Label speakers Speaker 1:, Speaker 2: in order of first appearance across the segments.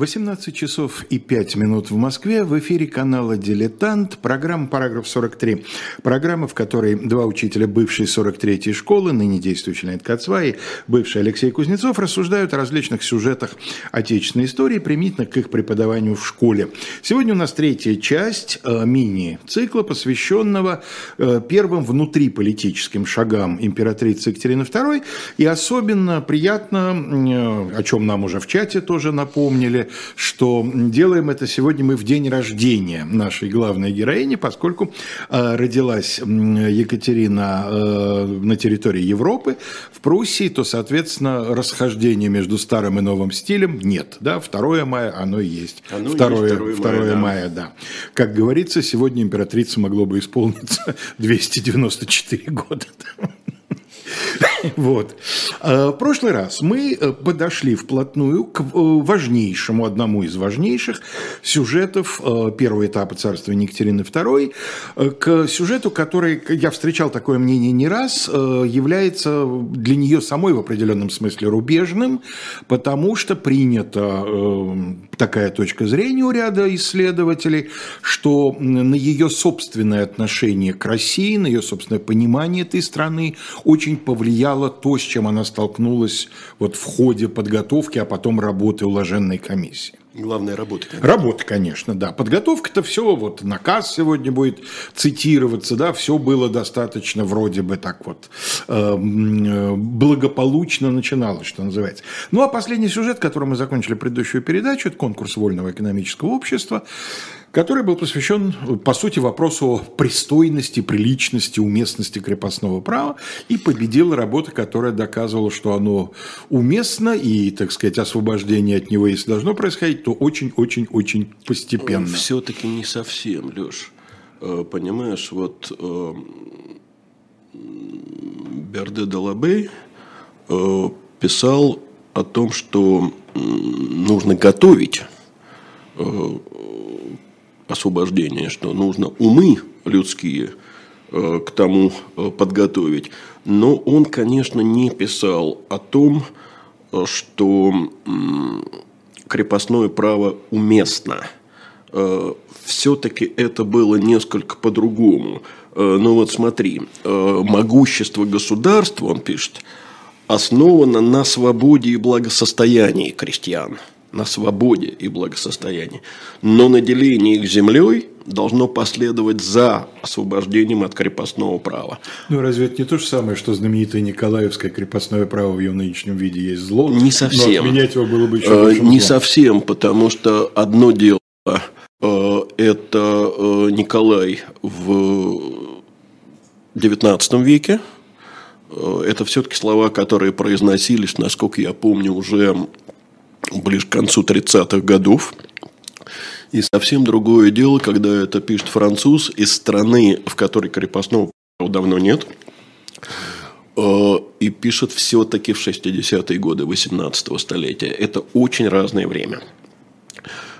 Speaker 1: 18 часов и 5 минут в Москве. В эфире канала «Дилетант». Программа «Параграф 43». Программа, в которой два учителя бывшей 43-й школы, ныне действующий Леонид Кацвай и бывший Алексей Кузнецов, рассуждают о различных сюжетах отечественной истории, примитивно к их преподаванию в школе. Сегодня у нас третья часть э, мини-цикла, посвященного э, первым внутриполитическим шагам императрицы Екатерины II. И особенно приятно, э, о чем нам уже в чате тоже напомнили, что делаем это сегодня мы в день рождения нашей главной героини, поскольку э, родилась Екатерина э, на территории Европы, в Пруссии, то, соответственно, расхождения между старым и новым стилем нет. Да? 2 мая оно и есть. Оно 2, есть 2, 2 мая, да. мая, да. Как говорится, сегодня императрица могло бы исполниться 294 года. Вот. А, в прошлый раз мы э, подошли вплотную к э, важнейшему, одному из важнейших сюжетов э, первого этапа царствования Екатерины II, к сюжету, который, я встречал такое мнение не раз, является для нее самой в определенном смысле рубежным, потому что принята такая точка зрения у ряда исследователей, что на ее собственное отношение к России, на ее собственное понимание этой страны очень повлияло то, с чем она столкнулась вот в ходе подготовки, а потом работы уложенной комиссии.
Speaker 2: Главная работа.
Speaker 1: Конечно. Работа, конечно, да. Подготовка-то все, вот наказ сегодня будет цитироваться, да, все было достаточно вроде бы так вот э, благополучно начиналось, что называется. Ну, а последний сюжет, который мы закончили предыдущую передачу, это конкурс вольного экономического общества который был посвящен, по сути, вопросу пристойности, приличности, уместности крепостного права, и победила работа, которая доказывала, что оно уместно, и, так сказать, освобождение от него, если должно происходить, то очень-очень-очень постепенно.
Speaker 2: Все-таки не совсем, Леш. Э, понимаешь, вот э, Берде Далабей э, писал о том, что нужно готовить освобождения, что нужно умы людские э, к тому э, подготовить. Но он, конечно, не писал о том, э, что крепостное право уместно. Все-таки это было несколько по-другому. Но вот смотри, могущество государства, он пишет, основано на свободе и благосостоянии крестьян – на свободе и благосостоянии. Но наделение их землей должно последовать за освобождением от крепостного права.
Speaker 1: Ну, разве это не то же самое, что знаменитое Николаевское крепостное право в ее нынешнем виде есть зло?
Speaker 2: Не совсем. Но
Speaker 1: отменять его было бы еще
Speaker 2: э, Не злом. совсем, потому что одно дело э, – это э, Николай в XIX веке, это все-таки слова, которые произносились, насколько я помню, уже ближе к концу 30-х годов. И совсем другое дело, когда это пишет француз из страны, в которой крепостного давно нет, э, и пишет все-таки в 60-е годы 18-го столетия. Это очень разное время.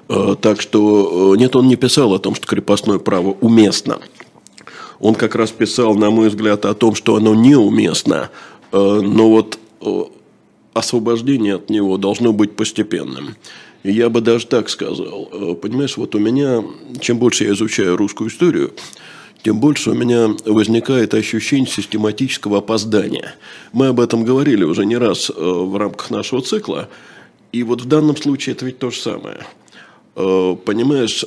Speaker 2: Э, так что, э, нет, он не писал о том, что крепостное право уместно. Он как раз писал, на мой взгляд, о том, что оно неуместно. Но вот освобождение от него должно быть постепенным. Я бы даже так сказал. Э, понимаешь, вот у меня, чем больше я изучаю русскую историю, тем больше у меня возникает ощущение систематического опоздания. Мы об этом говорили уже не раз э, в рамках нашего цикла. И вот в данном случае это ведь то же самое. Э, понимаешь,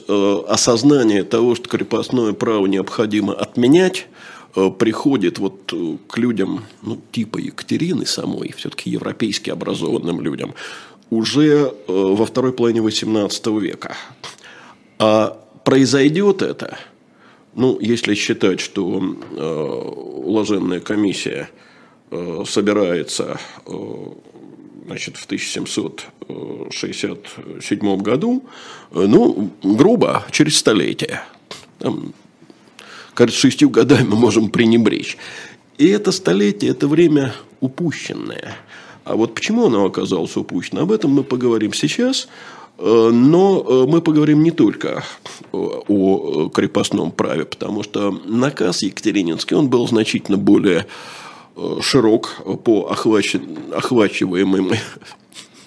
Speaker 2: осознание того, что крепостное право необходимо отменять, приходит вот э, к людям, ну, типа Екатерины самой, все-таки европейски образованным людям, уже э, во второй половине XVIII века. А произойдет это, ну, если считать, что уложенная комиссия собирается значит, в 1767 году, ну, грубо, через столетие. Там кажется, шестью годами мы можем пренебречь. И это столетие, это время упущенное. А вот почему оно оказалось упущено, об этом мы поговорим сейчас. Э, но э, мы поговорим не только о крепостном праве, потому что наказ Екатерининский, он был значительно более э, широк по охвачиваемым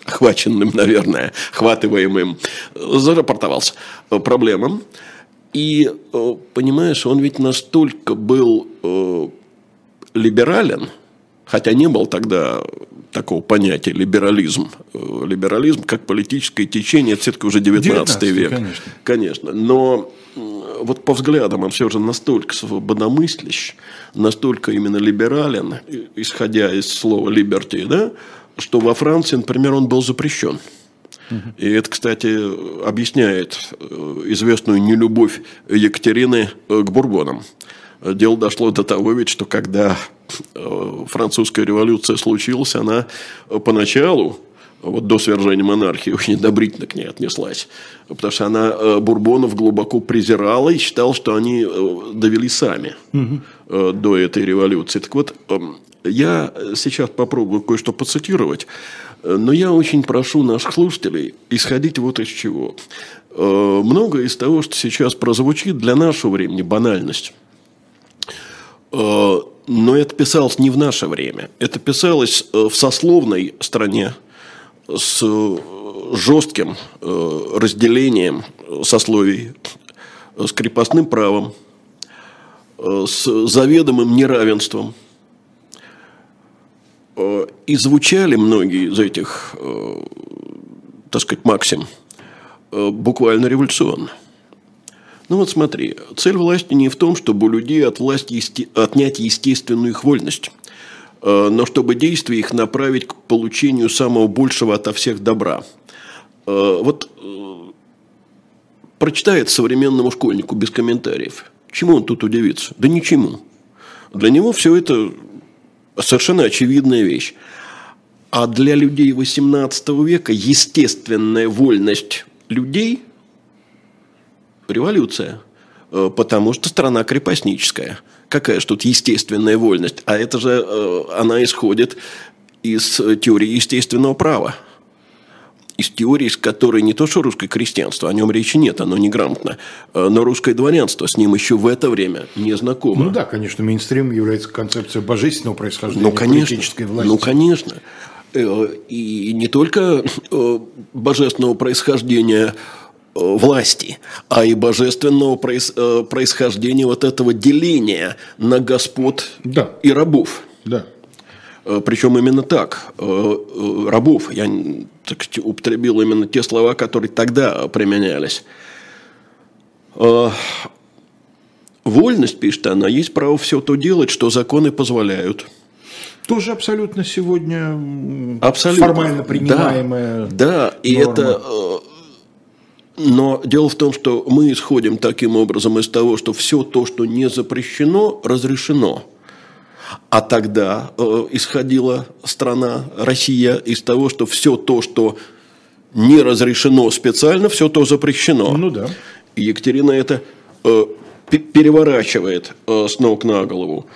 Speaker 2: охваченным, наверное, охватываемым, зарапортовался проблемам. И, понимаешь, он ведь настолько был либерален, хотя не был тогда такого понятия либерализм. Либерализм как политическое течение, это все-таки уже 19, 19 век. Конечно. конечно. Но вот по взглядам он все же настолько свободомыслящ, настолько именно либерален, исходя из слова liberty, да, что во Франции, например, он был запрещен. И это, кстати, объясняет э, известную нелюбовь Екатерины э, к бурбонам. Дело дошло до того ведь, что когда э, французская революция случилась, она поначалу вот до свержения монархии очень одобрительно к ней отнеслась. Потому что она Бурбонов глубоко презирала и считала, что они довели сами угу. до этой революции. Так вот, эм, я сейчас попробую кое-что процитировать, но я очень прошу наших слушателей исходить вот из чего. Многое из того, что сейчас прозвучит, для нашего времени банальность. Но это писалось не в наше время. Это писалось в сословной стране, с э, жестким э, разделением сословий, с крепостным правом, э, с заведомым неравенством. И звучали многие из этих, так сказать, максим буквально революционно. Ну вот смотри, цель власти не в том, чтобы у людей от власти отнять естественную их вольность – Э, но чтобы действия их направить к получению самого большего ото всех добра. Э, вот э, прочитает современному школьнику без комментариев. Чему он тут удивится? Да ничему. Для него все это совершенно очевидная вещь. А для людей XVIII века естественная вольность людей – революция. Потому что страна крепостническая – какая же тут естественная вольность? А это же э, она исходит из теории естественного права. Из теории, с которой не то что русское крестьянство, о нем речи нет, оно неграмотно, э, но русское дворянство с ним еще в это время не знакомо.
Speaker 1: Ну да, конечно, мейнстрим является концепция божественного происхождения
Speaker 2: ну, конечно, политической власти. Ну, конечно. Э, и не только божественного происхождения Э, власти, а и божественного э, происхождения вот этого деления на господ да. и рабов.
Speaker 1: Да.
Speaker 2: Э, Причем именно так, рабов. Я так сказать, употребил именно те слова, которые тогда применялись. Вольность, пишет она, есть право все то делать, что законы позволяют.
Speaker 1: Тоже абсолютно сегодня абсолютно. формально принимаемая.
Speaker 2: Да, да и это но дело в том, что мы исходим таким образом из того, что все то, что не запрещено, разрешено. А тогда э, исходила страна, Россия, из того, что все то, что не разрешено специально, все то запрещено.
Speaker 1: Ну да.
Speaker 2: И Екатерина это э, переворачивает э, с ног на голову.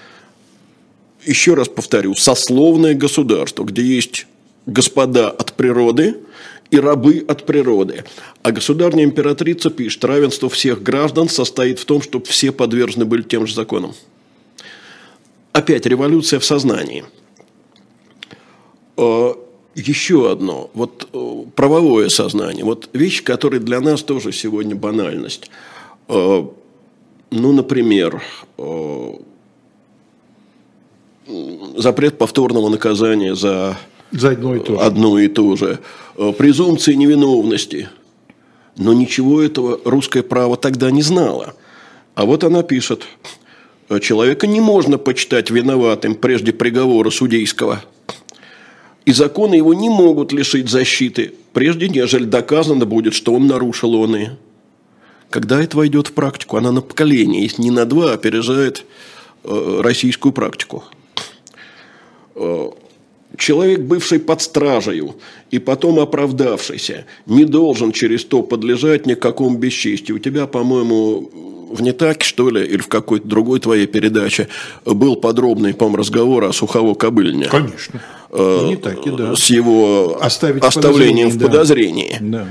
Speaker 2: Еще раз повторю, сословное государство, где есть господа от природы – и рабы от природы. А государственная императрица пишет, равенство всех граждан состоит в том, чтобы все подвержены были тем же законам. Опять революция в сознании. А, еще одно, вот э, правовое сознание, вот вещь, которая для нас тоже сегодня банальность. А, ну, например, запрет повторного наказания за
Speaker 1: за одно и то же.
Speaker 2: Одно и то же. Э, презумпции невиновности. Но ничего этого русское право тогда не знало. А вот она пишет. Человека не можно почитать виноватым прежде приговора судейского. И законы его не могут лишить защиты, прежде нежели доказано будет, что он нарушил он и. Когда это войдет в практику, она на поколение, если не на два, опережает э, российскую практику. Человек, бывший под стражей и потом оправдавшийся, не должен через то подлежать никакому бесчестию. У тебя, по-моему, в «Нетаке», что ли, или в какой-то другой твоей передаче был подробный, по-моему, разговор о Сухово-Кобыльне.
Speaker 1: Конечно.
Speaker 2: Э, не так, да. С его Оставить оставлением в подозрении. Да.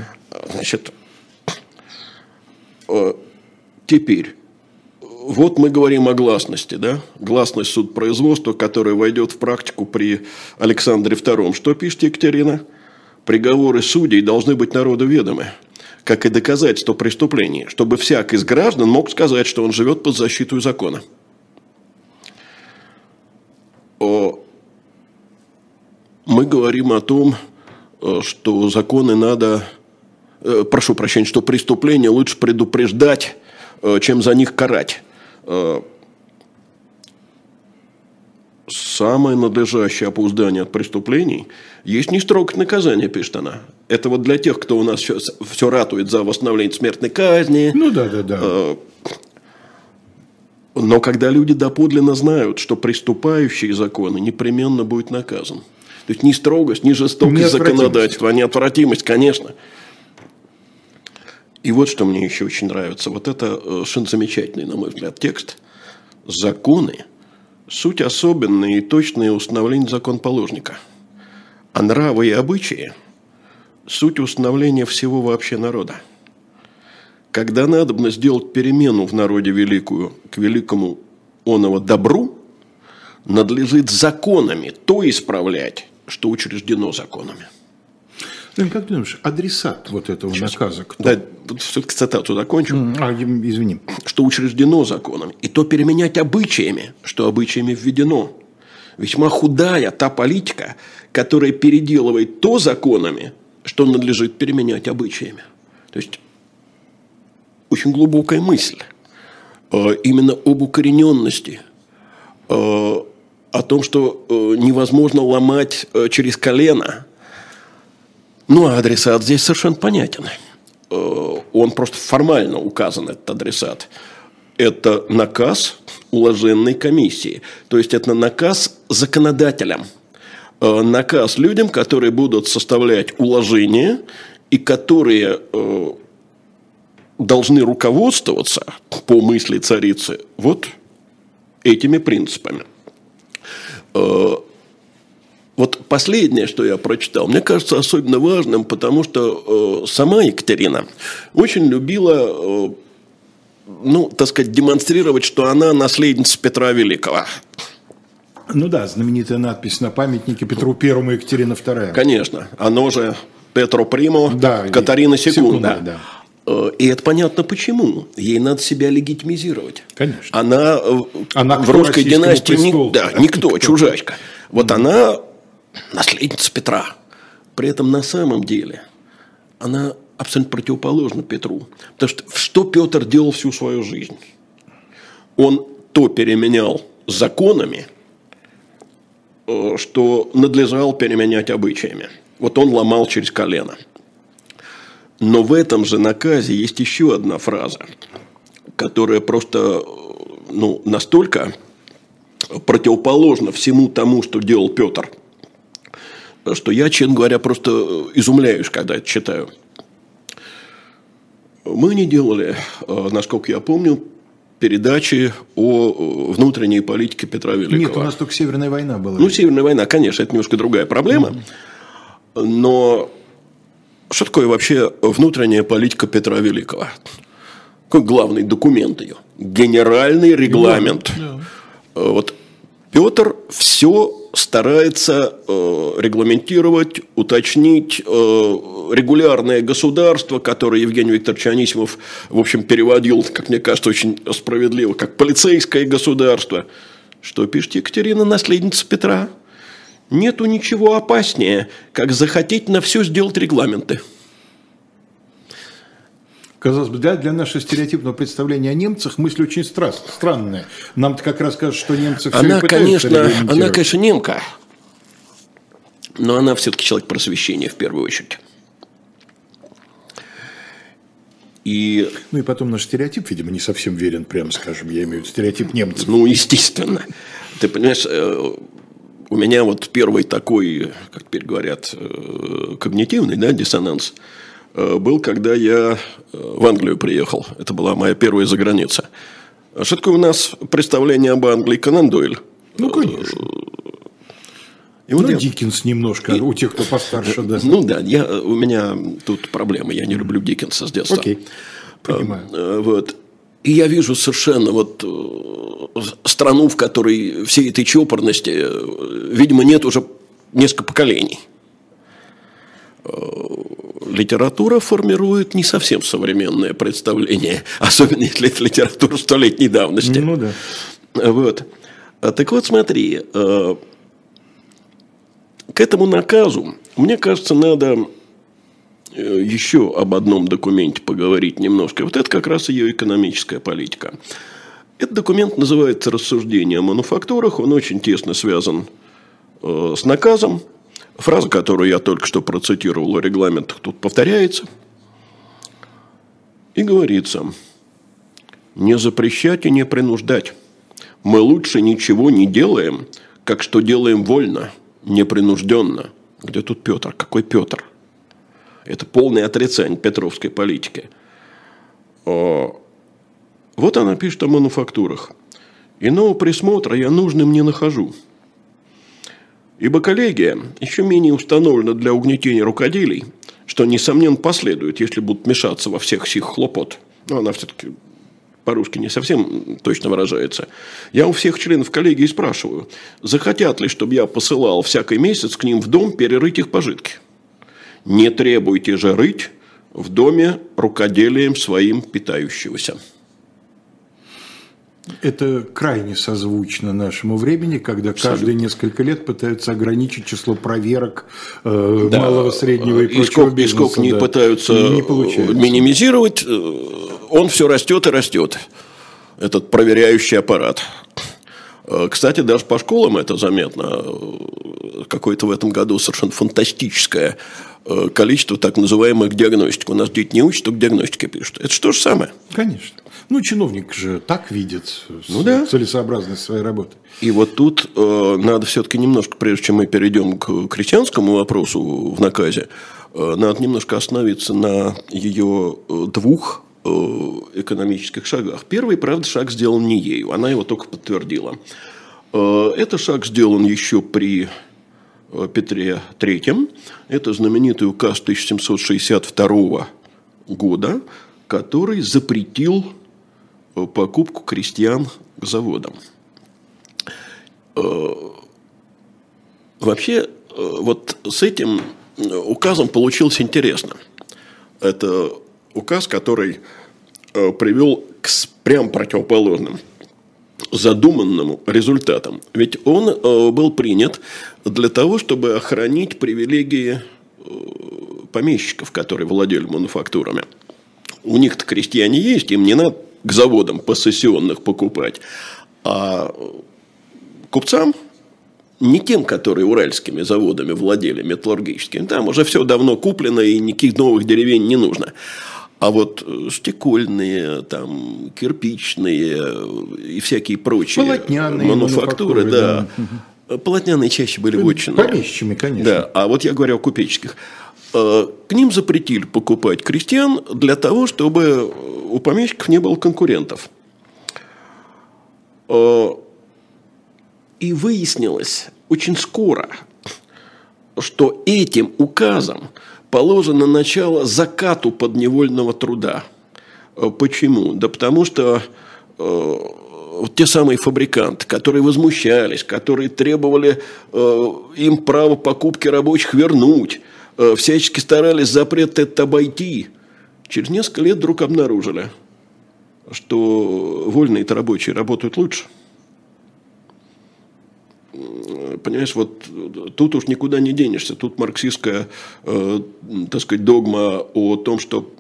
Speaker 2: Значит, э, теперь вот мы говорим о гласности, да? Гласность суд производства, которая войдет в практику при Александре II. Что пишет Екатерина? приговоры судей должны быть народу ведомы, как и доказательство преступления, чтобы всяк из граждан мог сказать, что он живет под защитой закона. Мы говорим о том, э, что законы надо, э, прошу прощения, что преступления лучше предупреждать, э, чем за них карать самое надлежащее опуздание от преступлений есть не строгое наказание, пишет она. Это вот для тех, кто у нас все, все ратует за восстановление смертной казни.
Speaker 1: Ну да, да, да.
Speaker 2: Э, но когда люди доподлинно знают, что приступающий законы непременно будет наказан. То есть не строгость, не жестокость законодательства, а неотвратимость, конечно. И вот что мне еще очень нравится. Вот это э, совершенно замечательный, на мой взгляд, текст. Законы – Суть особенная и точное установление законоположника. А нравы и обычаи – суть установления всего вообще народа. Когда надо сделать перемену в народе великую к великому оного добру, надлежит законами то исправлять, что учреждено законами –
Speaker 1: ну, как думаешь, адресат вот этого Сейчас. наказа
Speaker 2: кто? Да, все-таки цитату закончу.
Speaker 1: А, извини.
Speaker 2: Что учреждено законом, и то переменять обычаями, что обычаями введено. Весьма худая та политика, которая переделывает то законами, что надлежит переменять обычаями. То есть, очень глубокая мысль. Э, именно об укорененности, э, о том, что э, невозможно ломать через колено – ну, а адресат здесь совершенно понятен. Э, он просто формально указан, этот адресат. Это наказ уложенной комиссии. То есть, это наказ законодателям. Э, наказ людям, которые будут составлять уложения и которые э, должны руководствоваться по мысли царицы вот этими принципами. Вот последнее, что я прочитал, мне кажется особенно важным, потому что э, сама Екатерина очень любила, э, ну, так сказать, демонстрировать, что она наследница Петра Великого.
Speaker 1: Ну да, знаменитая надпись на памятнике Петру Первому Екатерина Вторая.
Speaker 2: Конечно, оно же Петро Примо, да, Катарина Секунда. секунда да. Э, и это понятно почему. Ей надо себя легитимизировать.
Speaker 1: Конечно.
Speaker 2: Она, э, она в русской династии ни, да, никто, чужачка. Вот она наследница Петра. При этом на самом деле она абсолютно противоположна Петру. Потому что что Петр делал всю свою жизнь? Он то переменял законами, э, что надлежал переменять обычаями. Вот он ломал через колено. Но в этом же наказе есть еще одна фраза, которая просто ну, настолько противоположна всему тому, что делал Петр – что я, честно говоря, просто э, изумляюсь, когда это читаю. Мы не делали, э, насколько я помню, передачи о э, внутренней политике Петра Великого.
Speaker 1: Нет, у нас только Северная война была.
Speaker 2: Ну, Северная война, конечно, это немножко другая проблема. Mm-hmm. Но что такое вообще внутренняя политика Петра Великого? Какой главный документ ее? Генеральный регламент. Yeah. Вот Петр все старается э, регламентировать, уточнить э, регулярное государство, которое Евгений Викторович Анисимов, в общем, переводил, как мне кажется, очень справедливо, как полицейское государство. Что пишет Екатерина, наследница Петра? Нету ничего опаснее, как захотеть на все сделать регламенты.
Speaker 1: Казалось бы, для, для нашего стереотипного представления о немцах мысль очень стра- странная. Нам-то как раз кажется, что немцы все
Speaker 2: она, конечно, Она, конечно, немка, но она все-таки человек просвещения в первую очередь.
Speaker 1: И... Ну и потом наш стереотип, видимо, не совсем верен, прямо скажем. Я имею в виду стереотип немцев.
Speaker 2: Ну, естественно. Ты понимаешь, э, у меня вот первый такой, как теперь говорят, э, когнитивный да, диссонанс – был, когда я э, в Англию приехал. Это была моя первая заграница. Что такое у нас представление об Англии Конан Дойль?
Speaker 1: Ну, конечно. И вот ну, я... Диккенс немножко, и... у тех, кто постарше. Да.
Speaker 2: Ну да, я, у меня тут проблема, я не люблю Диккенса с детства.
Speaker 1: Окей, понимаю.
Speaker 2: Э, вот. И я вижу совершенно вот страну, в которой всей этой чопорности, видимо, нет уже несколько поколений. Литература формирует не совсем современное представление, особенно если это литература столетней давности.
Speaker 1: Ну да.
Speaker 2: Вот. Так вот, смотри, к этому наказу, мне кажется, надо э, еще об одном документе поговорить немножко. Вот это как раз ее экономическая политика. Этот документ называется «Рассуждение о мануфактурах». Он очень тесно связан э, с наказом. Фраза, которую я только что процитировал о регламентах, тут повторяется. И говорится, не запрещать и не принуждать. Мы лучше ничего не делаем, как что делаем вольно – непринужденно. Где тут Петр? Какой Петр? Это полное отрицание петровской политики. Вот она пишет о мануфактурах. Иного присмотра я нужным не нахожу. Ибо коллегия еще менее установлена для угнетения рукоделий, что, несомненно, последует, если будут мешаться во всех сих хлопот. Но она все-таки по-русски не совсем точно выражается. Я у всех членов коллегии спрашиваю, захотят ли, чтобы я посылал всякий месяц к ним в дом перерыть их пожитки? Не требуйте же рыть в доме рукоделием своим питающегося.
Speaker 1: Это крайне созвучно нашему времени, когда Абсолютно. каждые несколько лет пытаются ограничить число проверок э, да. малого, среднего и, и прочего
Speaker 2: сколько, бизнеса. И сколько не да. пытаются не минимизировать, э, он все растет и растет, этот проверяющий аппарат. Э, кстати, даже по школам это заметно. Какое-то в этом году совершенно фантастическое э, количество так называемых диагностик. У нас дети не учат, только диагностики пишут. Это что же самое?
Speaker 1: Конечно. Ну, чиновник же так видит ну, да. целесообразность своей работы.
Speaker 2: И вот тут э, надо все-таки немножко, прежде чем мы перейдем к крестьянскому вопросу в наказе, э, надо немножко остановиться на ее э, двух Э, экономических шагах. Первый, правда, шаг сделан не ею, она его только подтвердила. Э, это шаг сделан еще при э, Петре III. Это знаменитый указ 1762 года, который запретил покупку крестьян к заводам. Вообще, вот с этим указом получилось интересно. Это указ, который э, привел к прям противоположным задуманному результатам. Ведь он э, был принят для того, чтобы охранить привилегии э, помещиков, которые владели мануфактурами. У них-то крестьяне есть, им не надо к заводам посессионных покупать. А купцам, не тем, которые уральскими заводами владели металлургическими, там уже все давно куплено и никаких новых деревень не нужно. А вот э, стекольные, там, кирпичные э, и всякие прочие
Speaker 1: Полотняные
Speaker 2: мануфактуры, да. да. Полотняные чаще были очень.
Speaker 1: Помещичьими, конечно.
Speaker 2: Да, а вот я говорю о купеческих. Э, к ним запретили покупать крестьян для того, чтобы у помещиков не было конкурентов. И выяснилось очень скоро, что этим указом положено начало закату подневольного труда. Э, почему? Да потому что э, те самые фабриканты, которые возмущались, которые требовали э, им право покупки рабочих вернуть, э, всячески старались запрет это обойти, через несколько лет вдруг обнаружили, что вольные-то рабочие работают лучше – понимаешь, вот тут уж никуда не денешься. Тут марксистская, э, так сказать, догма о том, что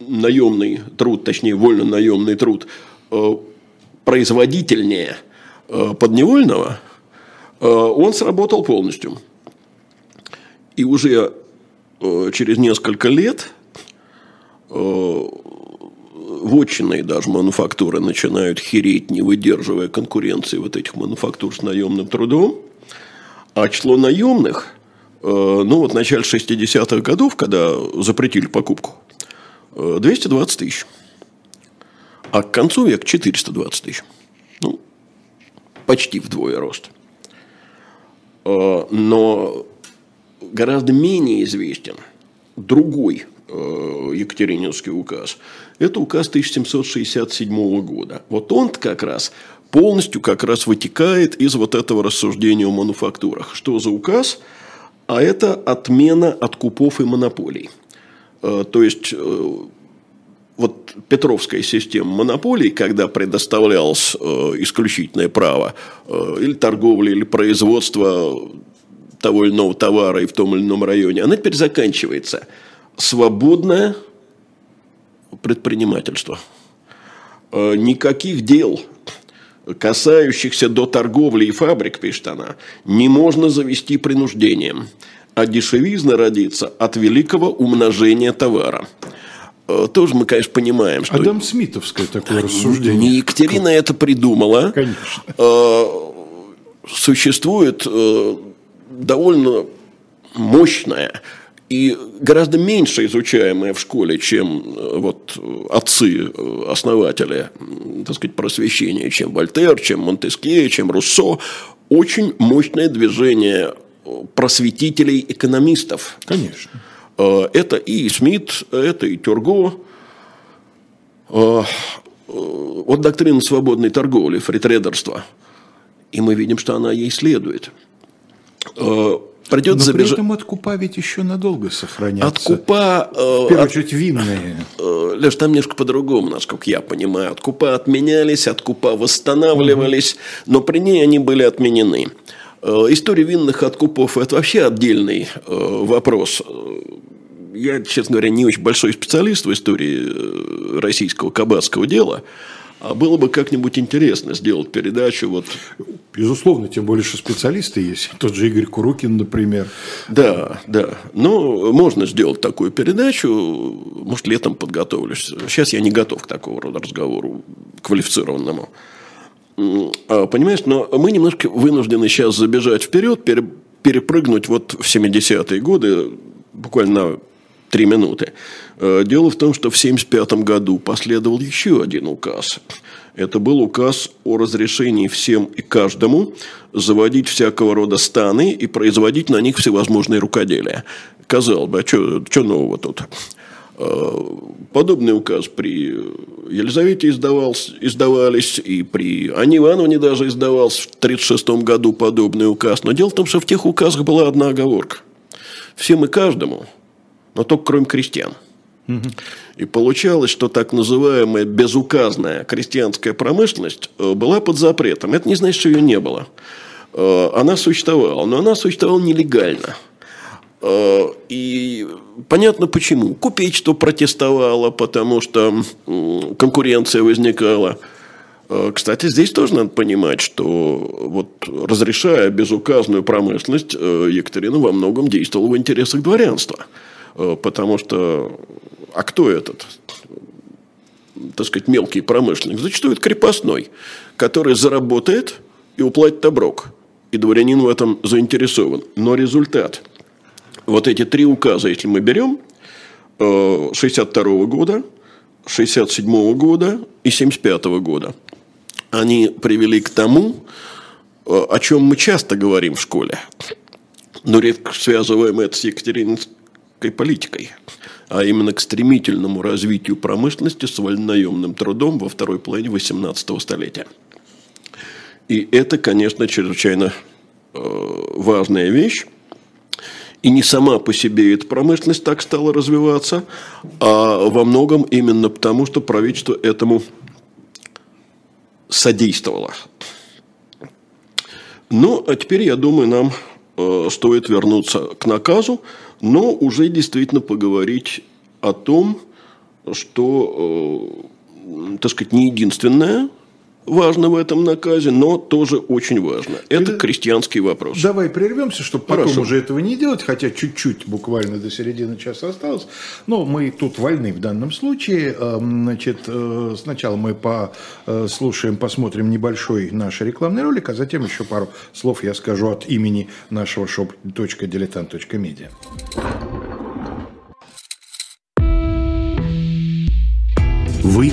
Speaker 2: наемный труд, точнее, вольно-наемный труд э, производительнее э, подневольного, э, он сработал полностью. И уже э, через несколько лет вотчинные даже мануфактуры начинают хереть, не выдерживая конкуренции вот этих мануфактур с наемным трудом. А число наемных, ну вот в начале 60-х годов, когда запретили покупку, 220 э, тысяч. А к концу века 420 тысяч. Ну, почти вдвое рост. Э, но гораздо менее известен другой Екатерининский указ. Это указ 1767 года. Вот он как раз полностью как раз вытекает из вот этого рассуждения о мануфактурах. Что за указ? а это отмена откупов и монополий. Э, то есть э, вот Петровская система монополий, когда предоставлялось э, исключительное право или торговли, или производства того или иного товара и в том или ином районе, она теперь заканчивается. Свободное предпринимательство. Никаких дел касающихся до торговли и фабрик, пишет она, не можно завести принуждением, а дешевизна родится от великого умножения товара. Э, тоже мы, конечно, понимаем, что...
Speaker 1: Адам Смитовское такое рассуждение.
Speaker 2: Не Екатерина это придумала.
Speaker 1: Конечно.
Speaker 2: Э, существует э, довольно мощная и гораздо меньше изучаемая в школе, чем э, вот отцы, э, основатели, так сказать, просвещения, чем Вольтер, чем Монтескье, чем Руссо, очень мощное движение э, просветителей экономистов.
Speaker 1: Конечно.
Speaker 2: Это и Смит, это и Тюрго. Вот доктрина свободной торговли, фритрейдерства. И мы видим, что она ей следует
Speaker 1: придет Но забежать. при этом откупа ведь еще надолго сохранятся.
Speaker 2: Откупа...
Speaker 1: Э, в первую от... очередь винные.
Speaker 2: Э, Леш, там немножко по-другому, насколько я понимаю. Откупа отменялись, откупа восстанавливались, угу. но при ней они были отменены. Э, история винных откупов – это вообще отдельный вопрос. Я, честно говоря, не очень большой специалист в истории российского кабацкого дела – а было бы как-нибудь интересно сделать передачу. Вот.
Speaker 1: Безусловно, тем более, что специалисты есть. Тот же Игорь Курукин, например.
Speaker 2: Да, да. Но можно сделать такую передачу. Может, летом подготовлюсь. Сейчас я не готов к такого рода разговору квалифицированному. А, понимаешь, но мы немножко вынуждены сейчас забежать вперед, перепрыгнуть вот в 70-е годы, буквально три минуты. Э, дело в том, что в 1975 году последовал еще один указ. Это был указ о разрешении всем и каждому заводить всякого рода станы и производить на них всевозможные рукоделия. Казалось бы, а что нового тут? Э, подобный указ при Елизавете издавался, издавались, и при Анне Ивановне даже издавался в 1936 году подобный указ. Но дело в том, что в тех указах была одна оговорка. Всем и каждому, но только кроме крестьян – и получалось, что так называемая безуказная крестьянская промышленность э, была под запретом. Это не значит, что ее не было. Э, она существовала, но она существовала нелегально. Э, и понятно почему. Купечество протестовало, потому что конкуренция возникала. Кстати, здесь тоже надо понимать, что вот разрешая безуказную промышленность, Екатерина во многом действовала в интересах дворянства. Потому что а кто этот? так сказать, мелкий промышленник, зачастую это крепостной, который заработает и уплатит оброк. И дворянин в этом заинтересован. Но результат. Вот эти три указа, если мы берем, 62 э, года, 67 года и 75 года, они привели к тому, э, о чем мы часто говорим в школе, но редко связываем это с екатерининской политикой – а именно к стремительному развитию промышленности с вольнонаемным трудом во второй половине 18 столетия. И это, конечно, чрезвычайно э, важная вещь. И не сама по себе эта промышленность так стала развиваться, а во многом именно потому, что правительство этому содействовало. Ну, а теперь, я думаю, нам э, стоит вернуться к наказу, но уже действительно поговорить о том, что, э, так сказать, не единственное важно в этом наказе, но тоже очень важно. Это крестьянский вопрос.
Speaker 1: Давай прервемся, чтобы потом Хорошо. уже этого не делать, хотя чуть-чуть, буквально до середины часа осталось. Но мы тут вольны в данном случае. Эм, значит, э, сначала мы послушаем, посмотрим небольшой наш рекламный ролик, а затем еще пару слов я скажу от имени нашего shop.diletant.media. Вы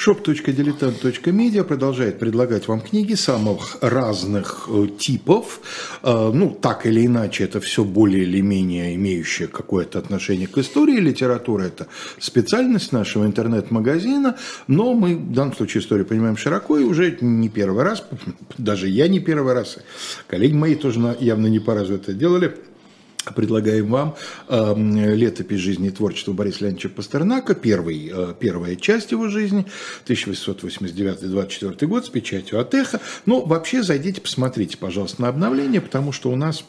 Speaker 1: shop.diletant.media продолжает предлагать вам книги самых разных э, типов. Э, ну, так или иначе, это все более или менее имеющее какое-то отношение к истории. Литература – это специальность нашего интернет-магазина, но мы в данном случае историю понимаем широко и уже не первый раз, даже я не первый раз, коллеги мои тоже явно не по разу это делали – предлагаем вам э, летопись жизни и творчества Бориса Леонидовича Пастернака, первый, э, первая часть его жизни, 1889-24 год, с печатью от эхо. Ну, вообще, зайдите, посмотрите, пожалуйста, на обновление, потому что у нас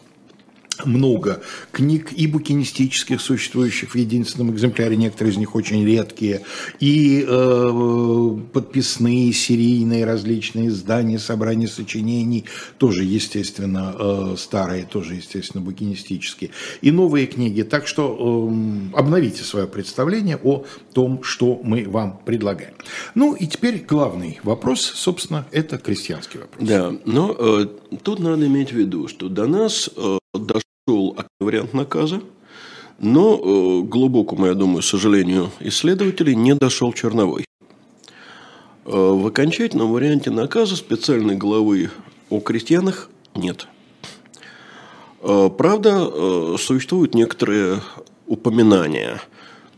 Speaker 1: много книг и букинистических, существующих в единственном экземпляре, некоторые из них очень редкие, и э, подписные, серийные различные издания, собрания сочинений, тоже, естественно, э, старые, тоже, естественно, букинистические, и новые книги. Так что э, обновите свое представление о том, что мы вам предлагаем. Ну и теперь главный вопрос, собственно, это крестьянский вопрос.
Speaker 2: Да, но э, тут надо иметь в виду, что до нас э, дошел вариант наказа, но э, глубокому, я думаю, сожалению исследователей не дошел черновой. Э, в окончательном варианте наказа специальной главы о крестьянах нет. Э, правда, существуют некоторые упоминания.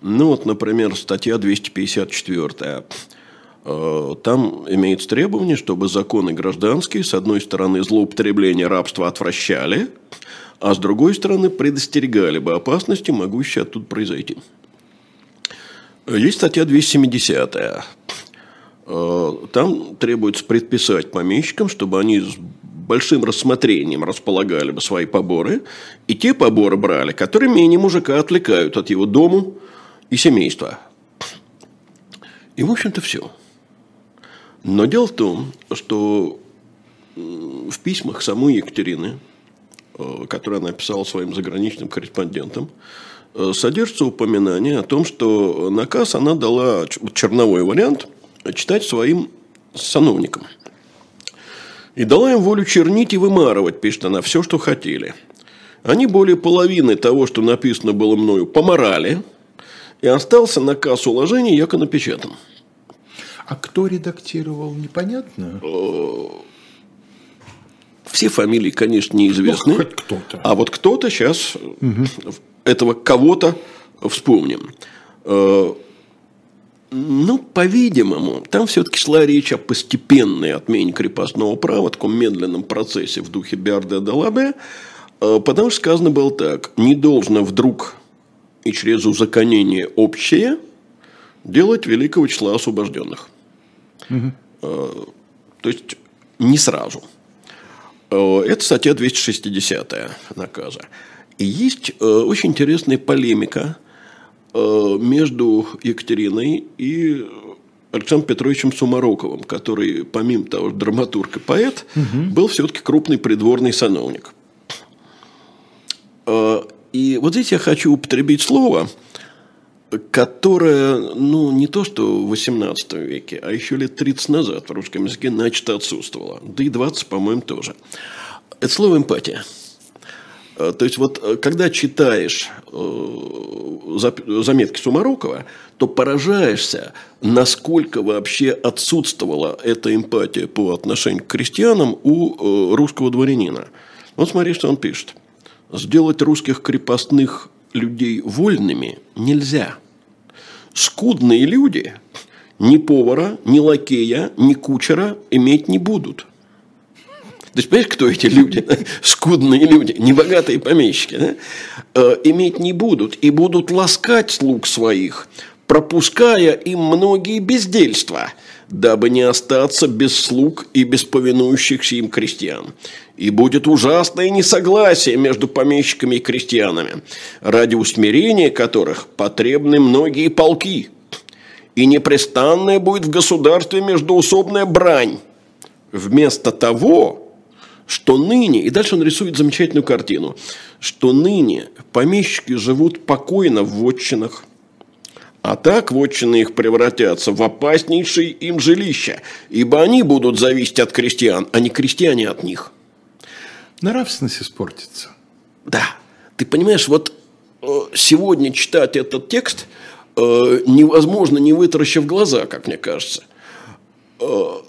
Speaker 2: Ну вот, например, статья 254 Э, там имеется требование, чтобы законы гражданские, с одной стороны, злоупотребление рабства отвращали, а с другой стороны, предостерегали бы опасности, могущие оттуда произойти. Есть статья 270. Э, там требуется предписать помещикам, чтобы они с большим рассмотрением располагали бы свои поборы, и те поборы брали, которые менее мужика отвлекают от его дому и семейства. И, в общем-то, все. Но дело в том, что в письмах самой Екатерины, э, которые она писала своим заграничным корреспондентам, э, содержится упоминание о том, что наказ она дала, черновой вариант, читать своим сановникам. И дала им волю чернить и вымарывать, пишет она, все, что хотели. Они более половины того, что написано было мною, поморали, и остался наказ уложения яко напечатан.
Speaker 1: А кто редактировал, непонятно?
Speaker 2: Все фамилии, конечно, неизвестны.
Speaker 1: Ну, хоть кто-то.
Speaker 2: А вот кто-то сейчас угу. этого кого-то вспомним. Э, ну, по-видимому, там все-таки шла речь о постепенной отмене крепостного права, таком медленном процессе в духе Биарде Далабе, э, потому что сказано было так, не должно вдруг и через узаконение общее делать великого числа освобожденных. Угу. То есть не сразу. Э, это статья 260 наказа. И есть э, очень интересная полемика между Екатериной и Александром Петровичем Сумароковым, который, помимо того, драматург и поэт, угу. был все-таки крупный придворный сановник. И вот здесь я хочу употребить слово – которая, ну, не то что в 18 веке, а еще лет 30 назад в русском языке начисто отсутствовала. Да и 20, по-моему, тоже. Это слово «эмпатия». Э, то есть, вот э, когда читаешь э, заметки Сумарокова, то поражаешься, насколько вообще отсутствовала эта эмпатия по отношению к крестьянам у русского дворянина. Вот смотри, что он пишет. Сделать русских крепостных людей вольными нельзя – скудные люди ни повара, ни лакея, ни кучера иметь не будут. То есть, понимаешь, кто эти люди? Скудные люди, небогатые помещики. Да? Э, иметь не будут. И будут ласкать слуг своих, пропуская им многие бездельства, дабы не остаться без слуг и без повинующихся им крестьян. И будет ужасное несогласие между помещиками и крестьянами, ради усмирения которых потребны многие полки. и непрестанная будет в государстве междоусобная брань. Вместо того, что ныне, и дальше он рисует замечательную картину, что ныне помещики живут покойно в вотчинах, а так вотчины их превратятся в опаснейшие им жилища, ибо они будут зависеть от крестьян, а не крестьяне от них.
Speaker 1: Нравственность испортится.
Speaker 2: Да, ты понимаешь, вот э, сегодня читать этот текст э, невозможно, не вытаращив глаза, как мне кажется. Э,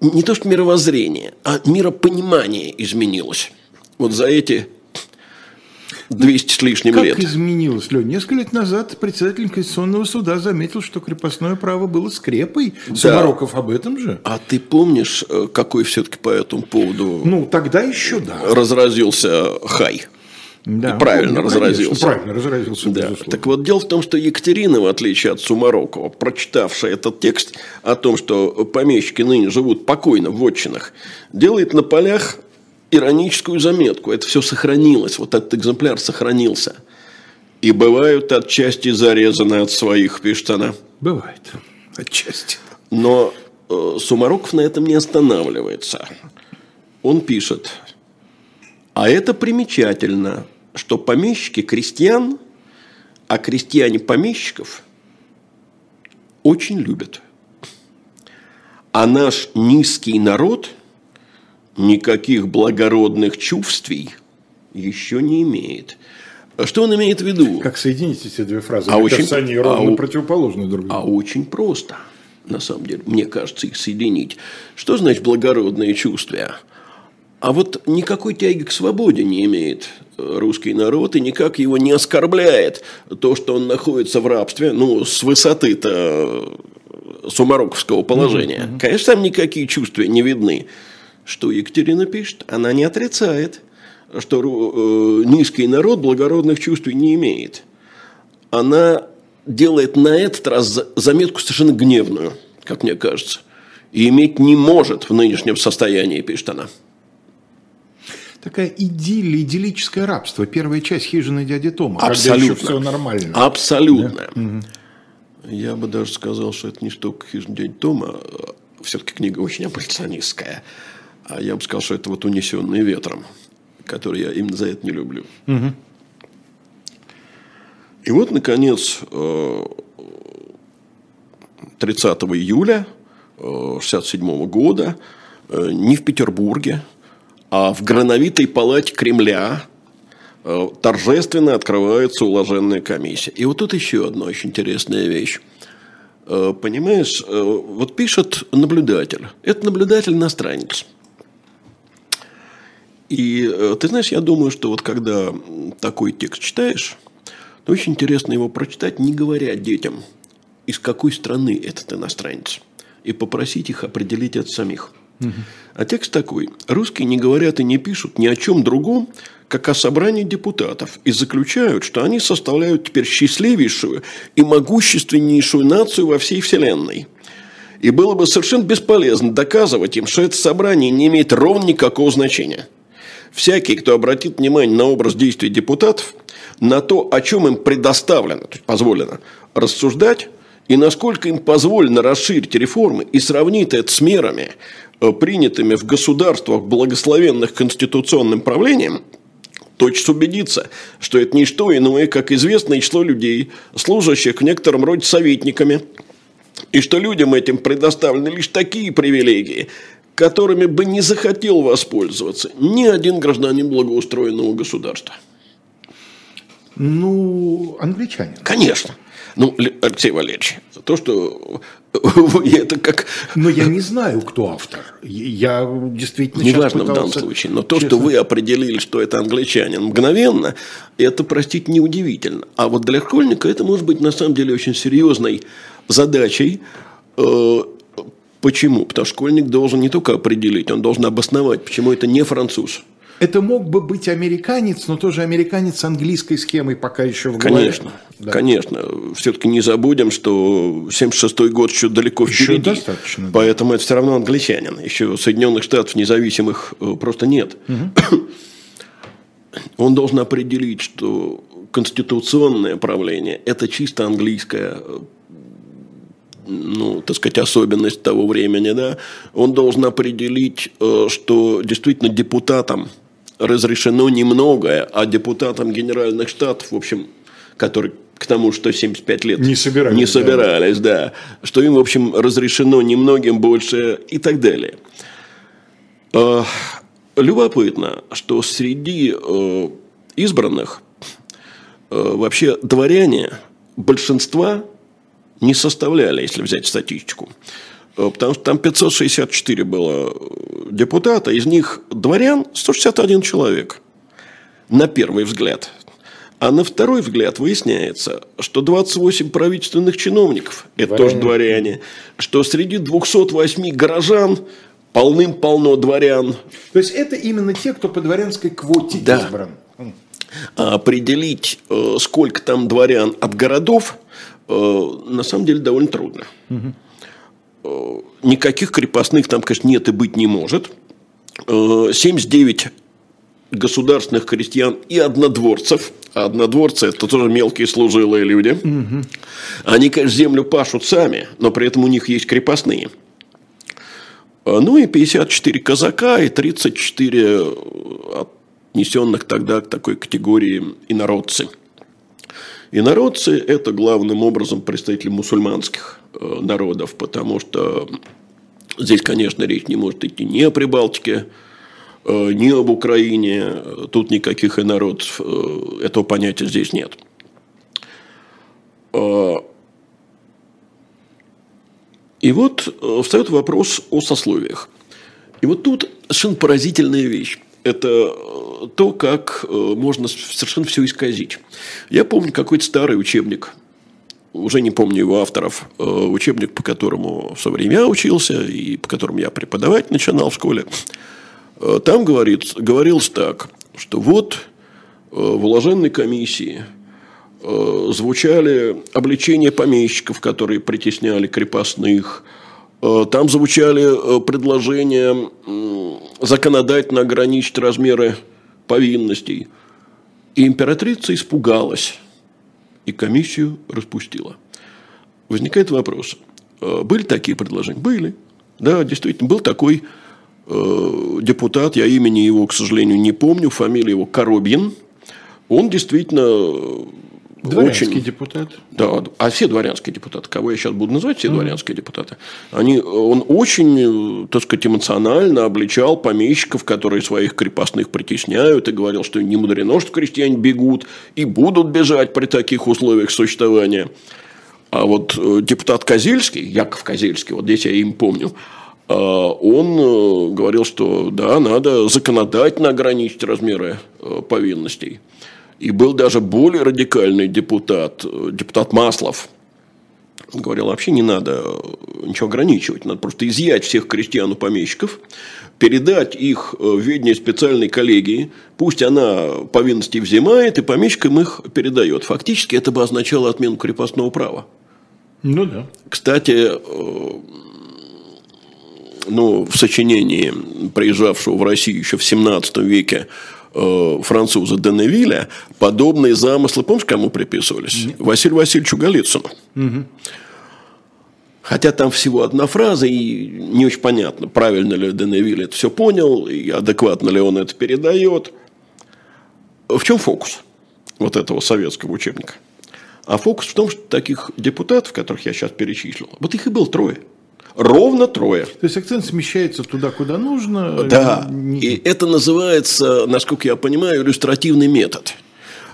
Speaker 2: не то что мировоззрение, а миропонимание изменилось. Вот за эти 200 с лишним
Speaker 1: как
Speaker 2: лет.
Speaker 1: Как изменилось, Лень? Несколько лет назад председатель Конституционного суда заметил, что крепостное право было скрепой. Да. Сумароков об этом же.
Speaker 2: А ты помнишь, э, какой все-таки по этому поводу...
Speaker 1: Ну, тогда еще да.
Speaker 2: Разразился хай. Да, правильно ну, разразился.
Speaker 1: Конечно, правильно разразился,
Speaker 2: да. Так вот, дело в том, что Екатерина, в отличие от Сумарокова, прочитавшая этот текст о том, что помещики ныне живут покойно в отчинах, делает на полях ироническую заметку. Это все сохранилось, вот этот экземпляр сохранился. И бывают отчасти зарезаны от своих, пишет она.
Speaker 1: Бывает, отчасти.
Speaker 2: Но э, Сумароков на этом не останавливается. Он пишет, а это примечательно, что помещики крестьян, а крестьяне помещиков очень любят. А наш низкий народ никаких благородных чувствий еще не имеет. Что он имеет в виду?
Speaker 1: Как соединить эти две фразы?
Speaker 2: А очень,
Speaker 1: они ровно а, противоположны друг другу.
Speaker 2: А очень просто, на самом деле, мне кажется, их соединить. Что значит благородные чувства? А вот никакой тяги к свободе не имеет русский народ и никак его не оскорбляет то, что он находится в рабстве, ну, с высоты-то сумароковского положения. Mm-hmm. Конечно, там никакие чувства не видны. Что Екатерина пишет? Она не отрицает, что э, низкий народ благородных чувств не имеет. Она делает на этот раз заметку совершенно гневную, как мне кажется. И иметь не может в нынешнем состоянии, пишет она
Speaker 1: такая идиллия, идиллическое рабство. Первая часть хижины дяди Тома.
Speaker 2: Абсолютно.
Speaker 1: Все нормально.
Speaker 2: Абсолютно. Да? Я бы даже сказал, что это не столько хижина дяди Тома, а все-таки книга очень аболиционистская. А я бы сказал, что это вот унесенные ветром, который я именно за это не люблю. Угу. И вот, наконец, 30 э, июля 1967 э, года э, не в Петербурге, а в грановитой палате Кремля торжественно открывается уложенная комиссия. И вот тут еще одна очень интересная вещь. Понимаешь, вот пишет наблюдатель. Это наблюдатель иностранец. И ты знаешь, я думаю, что вот когда такой текст читаешь, то очень интересно его прочитать, не говоря детям, из какой страны этот иностранец, и попросить их определить это самих – а текст такой. Русские не говорят и не пишут ни о чем другом, как о собрании депутатов, и заключают, что они составляют теперь счастливейшую и могущественнейшую нацию во всей Вселенной. И было бы совершенно бесполезно доказывать им, что это собрание не имеет ровно никакого значения. Всякий, кто обратит внимание на образ действий депутатов, на то, о чем им предоставлено, то есть позволено рассуждать, и насколько им позволено расширить реформы и сравнить это с мерами, Э, принятыми в государствах, благословенных конституционным правлением, точно убедиться, что это не что иное, как известное число людей, служащих в некотором роде советниками, и что людям этим предоставлены лишь такие привилегии, которыми бы не захотел воспользоваться ни один гражданин благоустроенного государства.
Speaker 1: Ну, англичанин.
Speaker 2: Конечно. Ну, Алексей Валерьевич, то, что это как...
Speaker 1: Но я не знаю, кто автор. Я действительно
Speaker 2: Неважно пытался... в данном случае. Но то, честно... что вы определили, что это англичанин мгновенно, это, простите, неудивительно. А вот для школьника это может быть на самом деле очень серьезной задачей. Э, почему? Потому что школьник должен не только определить, он должен обосновать, почему это не француз.
Speaker 1: Это мог бы быть американец, но тоже американец с английской схемой пока еще в голове.
Speaker 2: Конечно, да. конечно. Все-таки не забудем, что 76 год еще далеко еще впереди.
Speaker 1: достаточно.
Speaker 2: Поэтому да. это все равно англичанин. Еще Соединенных Штатов независимых э, просто нет. Угу. Он должен определить, что конституционное правление – это чисто английская ну, так сказать, особенность того времени, да, он должен определить, э, что действительно депутатам разрешено немногое, а депутатам генеральных штатов, в общем, которые к тому, что 75 лет
Speaker 1: не собирались,
Speaker 2: не собирались да. да, что им, в общем, разрешено немногим больше и так далее. Э, любопытно, что среди э, избранных вообще дворяне большинства не составляли, если взять статистику. Э, потому что там 564 было депутата, из них дворян 161 человек. На первый взгляд. А на второй взгляд выясняется, что 28 правительственных чиновников – это тоже дворяне, что среди 208 горожан полным-полно дворян.
Speaker 1: То есть это именно те, кто по дворянской квоте
Speaker 2: да.
Speaker 1: избран.
Speaker 2: А определить, э, сколько там дворян от городов, Э, на самом деле довольно трудно. Угу. Никаких крепостных там, конечно, нет и быть не может. 79 э, государственных крестьян и однодворцев. А однодворцы – это тоже мелкие служилые люди. Они, конечно, землю пашут сами, но при этом у них есть крепостные. Ну и 54 казака и 34 отнесенных тогда к такой категории инородцы – Инородцы – это главным образом представители мусульманских э, народов, потому что здесь, конечно, речь не может идти ни о Прибалтике, э, ни об Украине. Тут никаких инородцев, э, этого понятия здесь нет. И вот встает вопрос о сословиях. И вот тут совершенно поразительная вещь. Это то, как э, можно совершенно все исказить. Я помню какой-то старый учебник, уже не помню его авторов, э, учебник, по которому в свое время учился и по которому я преподавать начинал в школе. Э, там говорит, говорилось так, что вот в уложенной комиссии звучали обличения помещиков, которые притесняли крепостных, там звучали предложения законодательно ограничить размеры повинностей. И императрица испугалась и комиссию распустила. Возникает вопрос, э, были такие предложения? Были. Да, действительно, был такой э, депутат, я имени его, к сожалению, не помню, фамилия его Коробин. Он действительно
Speaker 1: Дворянский очень, депутат.
Speaker 2: Да, а все дворянские депутаты, кого я сейчас буду называть, все mm. дворянские депутаты, они, он очень, так сказать, эмоционально обличал помещиков, которые своих крепостных притесняют, и говорил, что не мудрено, что крестьяне бегут и будут бежать при таких условиях существования. А вот э, депутат Козельский, Яков Козельский, вот здесь я им помню, э, он э, говорил, что да, надо законодательно ограничить размеры повинностей. И был даже более радикальный депутат, э, депутат Маслов. Он говорил, вообще не надо э, ничего ограничивать, надо просто изъять всех крестьян у помещиков, передать их э, в ведение специальной коллегии, пусть она повинности взимает, и помещикам их передает. Фактически это бы означало отмену крепостного права.
Speaker 1: Ну да.
Speaker 2: Кстати, ну, в сочинении, приезжавшего в Россию еще в 17 веке э, француза Деневиля подобные замыслы, помнишь, кому приписывались? Нет. Василию Васильевичу Голицыну. Угу. Хотя там всего одна фраза, и не очень понятно, правильно ли Деневиль это все понял, и адекватно ли он это передает. В чем фокус вот этого советского учебника? А фокус в том, что таких депутатов, которых я сейчас перечислил, вот их и было трое – Ровно трое.
Speaker 1: То есть акцент смещается туда, куда нужно.
Speaker 2: Да. И это называется, насколько я понимаю, иллюстративный метод,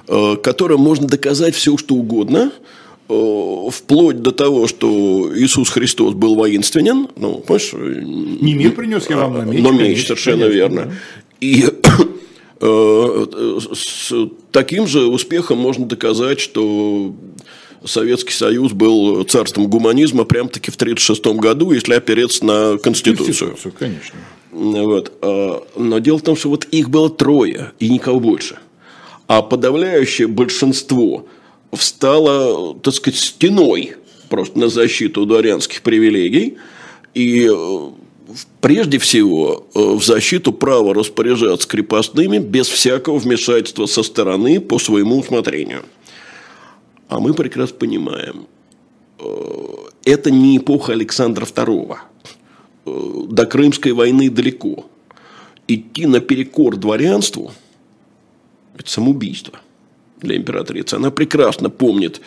Speaker 2: э, которым можно доказать все, что угодно, э, вплоть до того, что Иисус Христос был воинственен. Ну,
Speaker 1: понимаешь, не мир принес я вам,
Speaker 2: но меч. Но меч, совершенно конечно, верно. Да. И э, с таким же успехом можно доказать, что Советский Союз был царством гуманизма прям-таки в 1936 году, если опереться на Конституцию.
Speaker 1: Конституцию, конечно.
Speaker 2: Вот. А, но дело в том, что вот их было трое и никого больше. А подавляющее большинство встало, так сказать, стеной просто на защиту дворянских привилегий. И э, прежде всего в защиту права распоряжаться крепостными без всякого вмешательства со стороны по своему усмотрению. А мы прекрасно понимаем, это не эпоха Александра II. До Крымской войны далеко. Идти наперекор дворянству – это самоубийство для императрицы. Она прекрасно помнит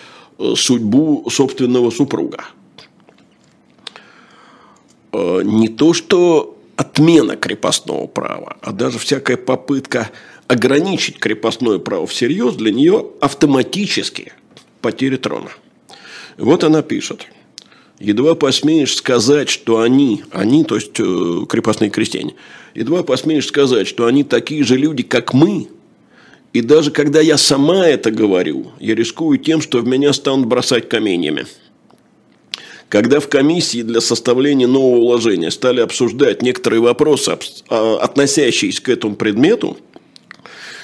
Speaker 2: судьбу собственного супруга – Э, не то что отмена крепостного права, а даже всякая попытка ограничить крепостное право всерьез для нее автоматически потеря трона. Вот она пишет. Едва посмеешь сказать, что они, они, то есть э, крепостные крестьяне, едва посмеешь сказать, что они такие же люди, как мы, и даже когда я сама это говорю, я рискую тем, что в меня станут бросать каменьями – когда в комиссии для составления нового уложения стали обсуждать некоторые вопросы, а, относящиеся к этому предмету,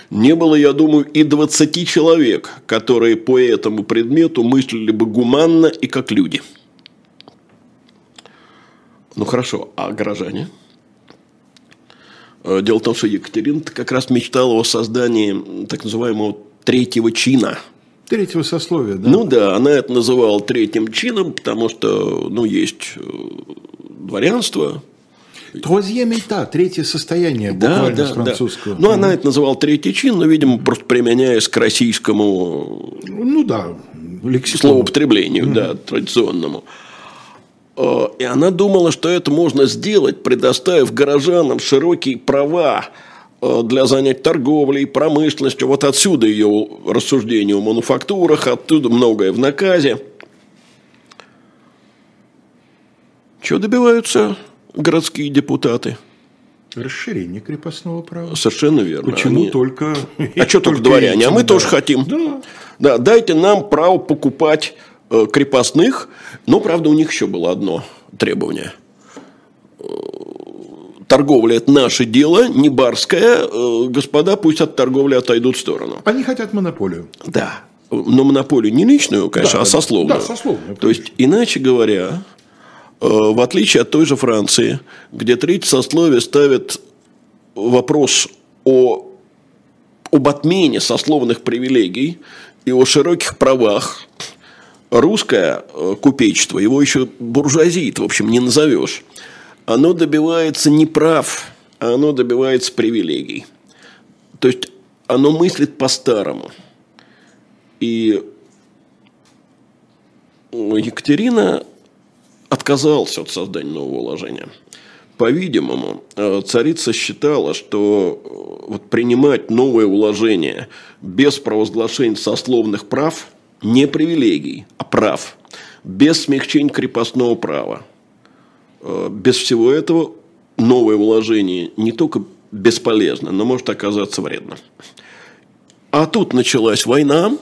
Speaker 2: не было, я думаю, и 20 человек, которые по этому предмету мыслили бы гуманно и как люди. Ну хорошо, а горожане? Э, дело в том, что Екатерина как раз мечтала о создании так называемого третьего чина –
Speaker 1: Третьего сословия, да?
Speaker 2: Ну да, она это называла третьим чином, потому что, ну, есть э, дворянство.
Speaker 1: Троазье мейта, третье состояние,
Speaker 2: буквально да, да, с французского. Да. Ну, она это называла третий чин, но, видимо, просто применяясь к российскому
Speaker 1: ну, да,
Speaker 2: словоупотреблению, mm-hmm. да, традиционному. Э, и она думала, что это можно сделать, предоставив горожанам широкие права Э, для занять торговлей, промышленностью. Вот отсюда ее рассуждение о мануфактурах, оттуда многое в наказе. Чего добиваются городские депутаты?
Speaker 1: Расширение крепостного права.
Speaker 2: Совершенно верно.
Speaker 1: Почему Они... только...
Speaker 2: А что только дворяне? А мы да. тоже хотим. Да. да. Дайте нам право покупать э, крепостных. Но, правда, у них еще было одно требование – торговля – это наше дело, не барское. Э, господа пусть от торговли отойдут в сторону.
Speaker 1: Они хотят монополию.
Speaker 2: Да. Но монополию не личную, конечно, да, а сословную.
Speaker 1: Да, сословную.
Speaker 2: То есть, иначе говоря, э, в отличие от той же Франции, где третье сословие ставит вопрос о, об отмене сословных привилегий и о широких правах, русское э, купечество, его еще буржуазиит, в общем, не назовешь – оно добивается не прав, а оно добивается привилегий. То есть оно мыслит по-старому. И Екатерина отказался от создания нового уложения. По-видимому, э, царица считала, что э, вот принимать новое уложение без провозглашения сословных прав не привилегий, а прав, без смягчения крепостного права – Э, без всего этого новое вложение не только бесполезно, но может оказаться вредно. А тут началась война.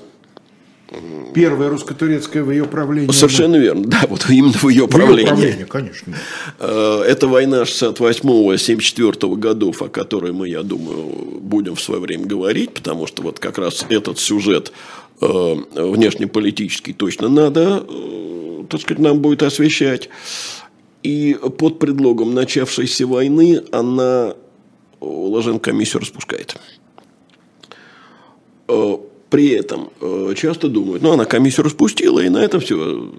Speaker 1: Первая русско-турецкая в ее правлении.
Speaker 2: Совершенно верно, да, вот именно в ее правлении. Ее правлении,
Speaker 1: конечно.
Speaker 2: Э, это война 68-74 годов, о которой мы, я думаю, будем в свое время говорить, потому что вот как раз этот сюжет э, внешнеполитический точно надо, так сказать, нам будет освещать. И под предлогом начавшейся войны она Ложен комиссию распускает. Э, при этом э, часто думают, ну, она комиссию распустила, и на этом все,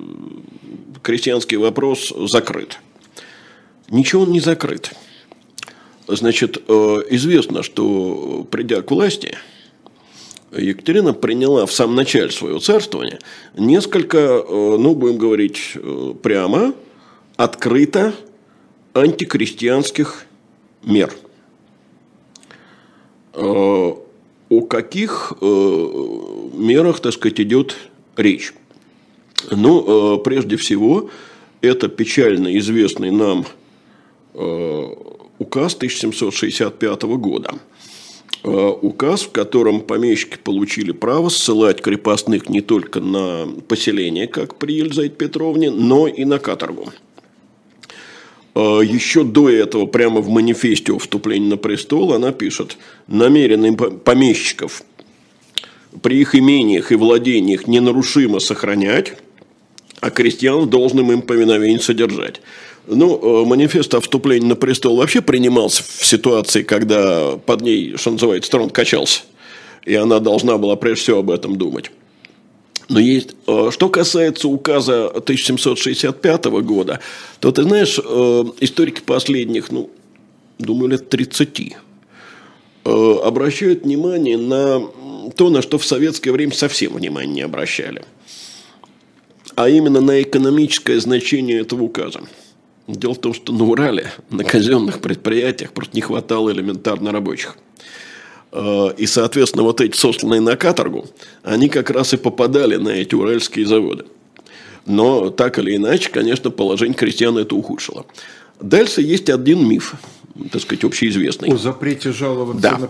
Speaker 2: крестьянский вопрос закрыт. Ничего он не закрыт. Значит, э, известно, что придя к власти, Екатерина приняла в самом начале своего царствования несколько, ну, будем говорить прямо, открыто антикрестьянских мер. Э, о каких э, мерах, так сказать, идет речь? Ну, э, прежде всего, это печально известный нам указ 1765 года. Указ, в котором помещики получили право ссылать крепостных не только на поселение, как при Елизавете Петровне, но и на каторгу. А, еще до этого, прямо в манифесте о вступлении на престол, она пишет, намеренным помещиков при их имениях и владениях ненарушимо сохранять, а крестьян в должном им повиновении содержать. Ну, манифест о вступлении на престол вообще принимался в ситуации, когда под ней, что называется, трон качался. И она должна была прежде всего об этом думать. Но есть, что касается указа 1765 года, то ты знаешь, историки последних, ну, думаю, лет 30 обращают внимание на то, на что в советское время совсем внимания не обращали. А именно на экономическое значение этого указа. Дело в том, что на Урале, на казенных предприятиях просто не хватало элементарно рабочих. Э, и, соответственно, вот эти сосланные на каторгу, они как раз и попадали на эти уральские заводы. Но так или иначе, конечно, положение крестьян это ухудшило. Дальше есть один миф, так сказать, общеизвестный.
Speaker 1: О запрете жаловаться
Speaker 2: да.
Speaker 1: на...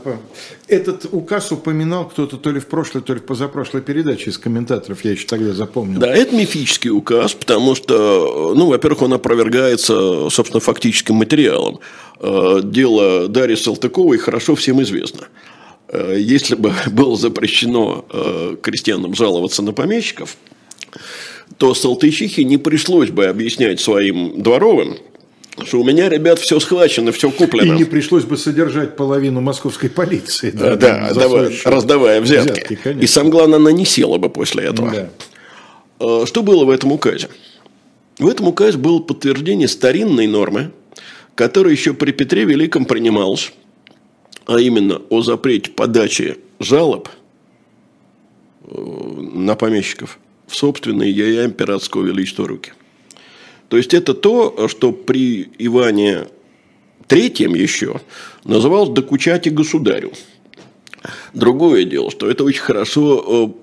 Speaker 1: Этот указ упоминал кто-то то ли в прошлой, то ли в позапрошлой передаче из комментаторов, я еще тогда запомнил.
Speaker 2: Да, это мифический указ, потому что, ну, во-первых, он опровергается, собственно, фактическим материалом. Э, дело Дарьи Салтыковой хорошо всем известно. Э, если бы было запрещено э, крестьянам жаловаться на помещиков, то Салтычихе не пришлось бы объяснять своим дворовым, что у меня, ребят, все схвачено, все куплено.
Speaker 1: И не пришлось бы содержать половину московской полиции.
Speaker 2: Да, да, давай, раздавая взятки. взятки и сам главное, она не села бы после этого. Да. А, что было в этом указе? В этом указе было подтверждение старинной нормы, которая еще при Петре Великом принималась, а именно о запрете подачи жалоб э, на помещиков в собственные я императорского величества руки – то есть это то, что при Иване Третьем еще называлось «докучать и государю». Другое дело, что это очень хорошо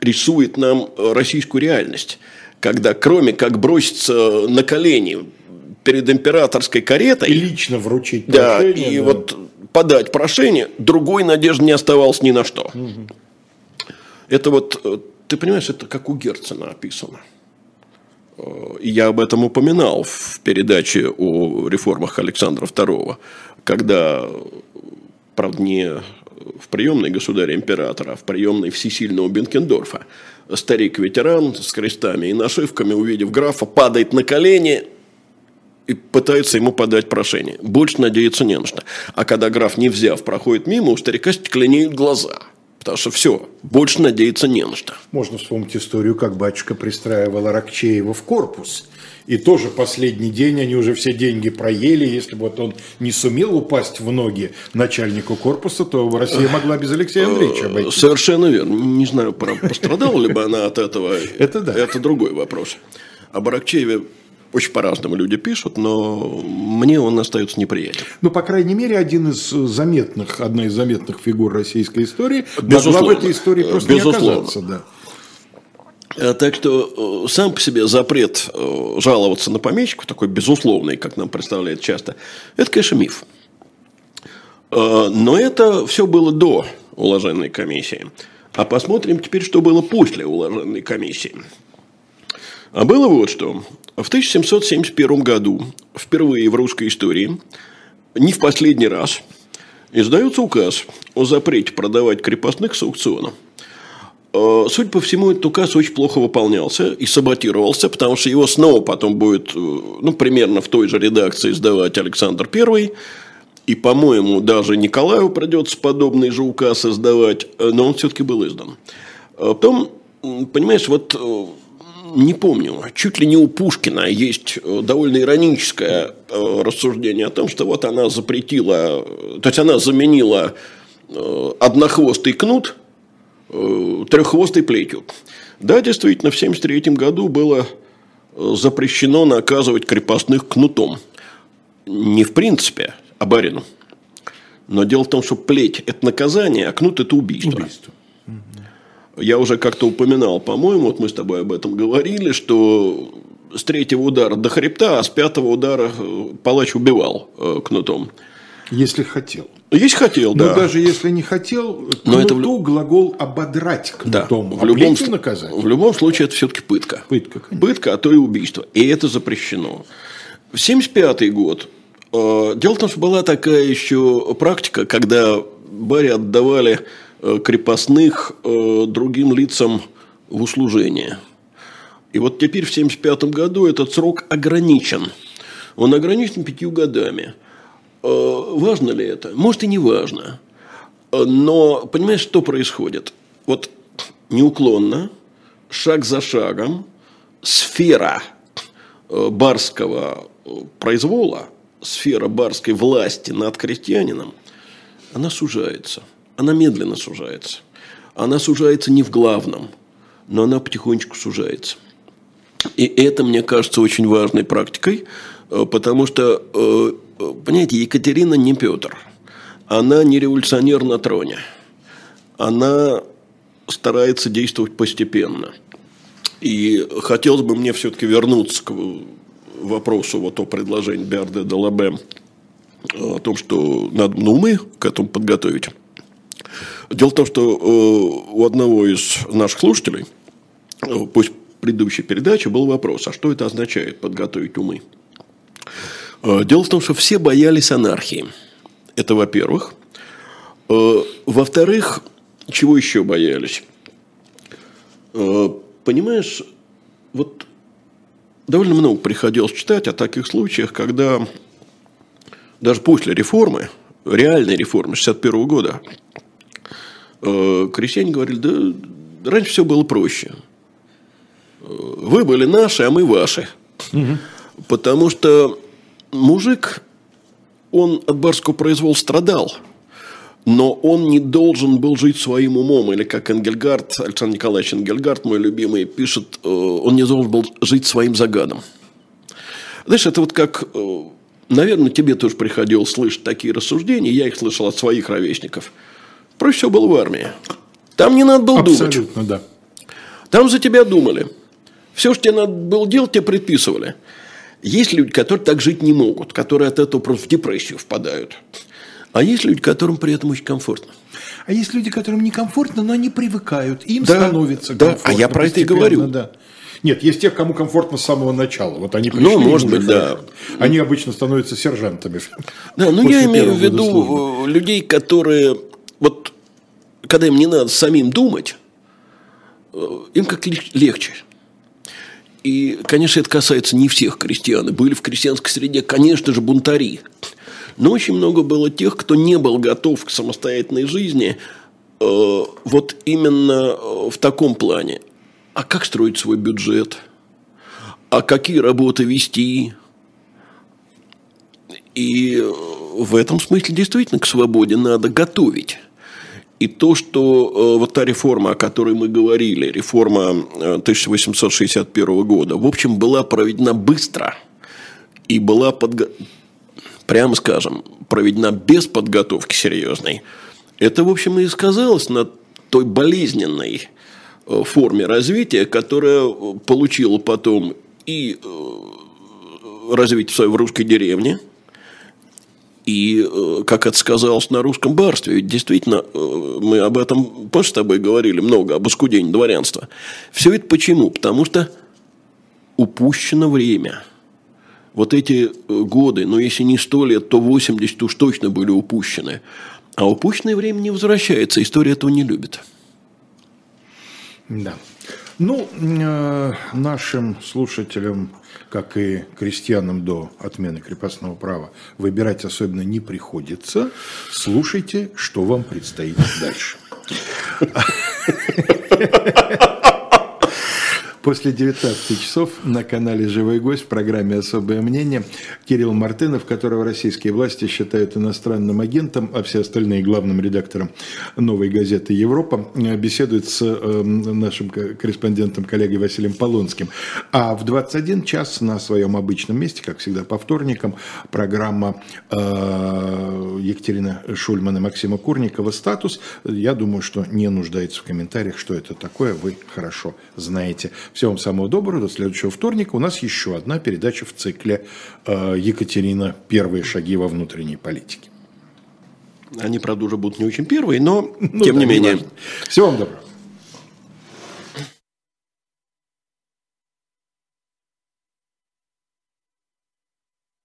Speaker 2: э, рисует нам российскую реальность, когда кроме как броситься на колени перед императорской каретой...
Speaker 1: И лично вручить
Speaker 2: да, прошение. И да. вот подать прошение, другой надежды не оставалось ни на что. Угу. Это вот, э, ты понимаешь, это как у Герцена описано. Я об этом упоминал в передаче о реформах Александра II, когда, правда, не в приемной государя-императора, а в приемной всесильного Бенкендорфа, старик-ветеран с крестами и нашивками, увидев графа, падает на колени и пытается ему подать прошение. Больше надеяться не на что. А когда граф, не взяв, проходит мимо, у старика стекленеют глаза – Потому что все, больше надеяться не на что.
Speaker 1: Можно вспомнить историю, как батюшка пристраивал Аракчеева в корпус. И тоже последний день они уже все деньги проели. Если бы вот он не сумел упасть в ноги начальнику корпуса, то Россия могла без Алексея Андреевича обойти.
Speaker 2: Совершенно верно. Не знаю, пострадала ли бы она от этого.
Speaker 1: Это да.
Speaker 2: Это другой вопрос. Об Аракчееве очень по-разному люди пишут, но мне он остается неприятен.
Speaker 1: Ну, по крайней мере, один из заметных, одна из заметных фигур российской истории Безусловно. могла в этой истории просто Безусловно. не оказаться. Да.
Speaker 2: Э, так что э, сам по себе запрет э, жаловаться на помещиков, такой безусловный, как нам представляют часто, это, конечно, миф. Но это все было до уложенной комиссии. А посмотрим теперь, что было после уложенной комиссии. А было вот что. В 1771 году, впервые в русской истории, не в последний раз, издается указ о запрете продавать крепостных с аукциона. А, судя по всему, этот указ очень плохо выполнялся и саботировался, потому что его снова потом будет, э, ну, примерно в той же редакции издавать Александр I, и, по-моему, даже Николаю придется подобный же указ издавать, но он все-таки был издан. А потом, понимаешь, вот э, не помню, чуть ли не у Пушкина есть э, довольно ироническое э, рассуждение о том, что вот она запретила, то есть она заменила э, однохвостый кнут треххвостой плетью. Да, действительно, в 1973 году было запрещено наказывать крепостных кнутом. Не в принципе, а барину. Но дело в том, что плеть – это наказание, а кнут – это убийство. убийство. Я уже как-то упоминал, по-моему, вот мы с тобой об этом говорили, что с третьего удара до хребта, а с пятого удара э, палач убивал э, кнутом.
Speaker 1: Если хотел.
Speaker 2: Если хотел,
Speaker 1: Но
Speaker 2: да.
Speaker 1: даже если не хотел, Но это в... глагол ободрать кнутом,
Speaker 2: да. в, любом, наказать. в любом случае это все-таки пытка.
Speaker 1: Пытка,
Speaker 2: конечно. Пытка, а то и убийство. И это запрещено. В 1975 год э, дело в том, что была такая еще практика, когда баре отдавали крепостных э, другим лицам в услужение. И вот теперь в 1975 году этот срок ограничен. Он ограничен пятью годами. Э, важно ли это? Может и не важно. Э, но понимаешь, что происходит? Вот неуклонно, шаг за шагом, сфера э, барского произвола, сфера барской власти над крестьянином, она сужается. Она медленно сужается. Она сужается не в главном, но она потихонечку сужается. И это, мне кажется, очень важной практикой, потому что, понимаете, Екатерина не Петр – она не революционер на троне. Она старается действовать постепенно. И хотелось бы мне все-таки вернуться к вопросу вот о предложении Берде де Лабе о том, что надо на умы к этому подготовить. Дело в том, что э, у одного из наших слушателей, э, пусть предыдущей передаче, был вопрос, а что это означает подготовить умы? Э, дело в том, что все боялись анархии – это во-первых. Во-вторых, чего еще боялись? Понимаешь, вот довольно много приходилось читать о таких случаях, когда даже после реформы, реальной реформы 61 года, крестьяне говорили, да раньше все было проще. Вы были наши, а мы ваши. Угу. Потому что мужик он от барского произвола страдал, но он не должен был жить своим умом. Или как Энгельгард, Александр Николаевич Энгельгард, мой любимый, пишет, э, он не должен был жить своим загадом. Знаешь, это вот как, э, наверное, тебе тоже приходилось слышать такие рассуждения, я их слышал от своих ровесников. Проще всего было в армии. Там не надо было
Speaker 1: Абсолютно,
Speaker 2: думать.
Speaker 1: Да.
Speaker 2: Там за тебя думали. Все, что тебе надо было делать, тебе предписывали. Есть люди, которые так жить не могут, которые от этого просто в депрессию впадают. А есть люди, которым при этом очень комфортно.
Speaker 1: А есть люди, которым некомфортно, но они привыкают, им да, становится
Speaker 2: да. комфортно. А я про это и говорю.
Speaker 1: Да. Нет, есть тех, кому комфортно с самого начала. Вот они
Speaker 2: пришли, ну, может быть, да.
Speaker 1: Они обычно становятся сержантами.
Speaker 2: Да, ну я имею в виду людей, которые вот когда им не надо самим думать, э, им как легче. И, конечно, это касается не всех крестьян. Были в крестьянской среде, конечно же, бунтари. Но очень много было тех, кто не был готов к самостоятельной жизни э, вот именно э, в таком плане. А как строить свой бюджет? А какие работы вести? И в этом смысле действительно к свободе надо готовить. И то, что э, вот та реформа, о которой мы говорили, реформа 1861 э, года, в общем, была проведена быстро и была, подго... прямо скажем, проведена без подготовки серьезной, это, в общем, и сказалось на той болезненной э, форме развития, которая получила потом и развитие в русской деревне – и э, как это сказалось на русском барстве, ведь действительно, э, мы об этом позже с тобой говорили много, об оскудении дворянства. Все это почему? Потому что упущено время. Вот эти э, годы, ну если не сто лет, то 80 уж точно были упущены. А упущенное время не возвращается, история этого не любит.
Speaker 1: Да. Ну, нашим слушателям как и крестьянам до отмены крепостного права, выбирать особенно не приходится. Слушайте, что вам предстоит дальше. После 19 часов на канале «Живой гость» в программе «Особое мнение» Кирилл Мартынов, которого российские власти считают иностранным агентом, а все остальные главным редактором «Новой газеты Европа», беседует с э, нашим корреспондентом, коллегой Василием Полонским. А в 21 час на своем обычном месте, как всегда по вторникам, программа э, Екатерина Шульман и Максима Курникова «Статус». Я думаю, что не нуждается в комментариях, что это такое, вы хорошо знаете. Всего вам самого доброго. До следующего вторника. У нас еще одна передача в цикле э, Екатерина «Первые шаги во внутренней политике».
Speaker 2: Они, правда, уже будут не очень первые, но ну, тем да, не менее.
Speaker 1: Всего вам доброго.